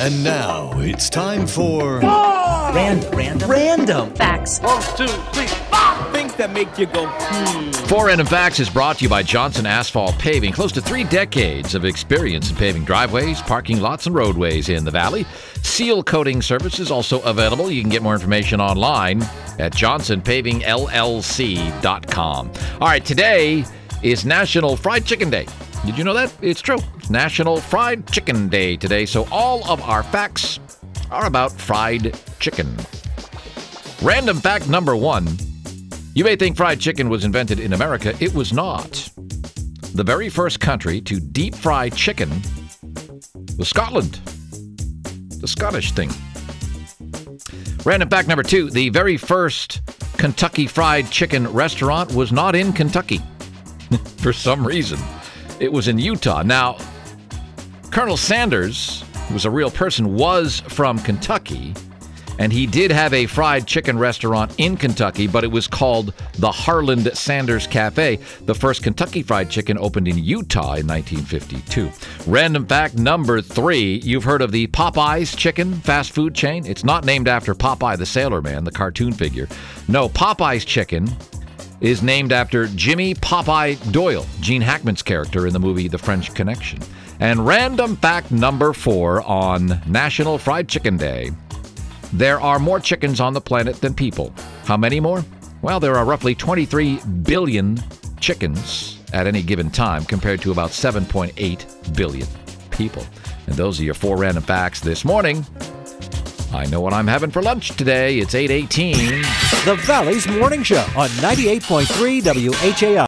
And now it's time for Random. Random. Random. Facts. One, two, three, four. Things that make you go, hmm. Four Random Facts is brought to you by Johnson Asphalt Paving. Close to three decades of experience in paving driveways, parking lots, and roadways in the valley. Seal coating services also available. You can get more information online at johnsonpavingllc.com. All right, today is National Fried Chicken Day. Did you know that? It's true. National Fried Chicken Day today. So all of our facts are about fried chicken. Random fact number one. You may think fried chicken was invented in America. It was not. The very first country to deep fry chicken was Scotland. The Scottish thing. Random fact number two. The very first Kentucky Fried Chicken restaurant was not in Kentucky for some reason. It was in Utah. Now, Colonel Sanders, who was a real person, was from Kentucky, and he did have a fried chicken restaurant in Kentucky, but it was called the Harland Sanders Cafe. The first Kentucky Fried Chicken opened in Utah in 1952. Random fact number three you've heard of the Popeyes chicken fast food chain? It's not named after Popeye the Sailor Man, the cartoon figure. No, Popeyes chicken is named after Jimmy Popeye Doyle, Gene Hackman's character in the movie The French Connection. And random fact number four on National Fried Chicken Day there are more chickens on the planet than people. How many more? Well, there are roughly 23 billion chickens at any given time compared to about 7.8 billion people. And those are your four random facts this morning. I know what I'm having for lunch today. It's 818. The Valley's Morning Show on 98.3 WHAI.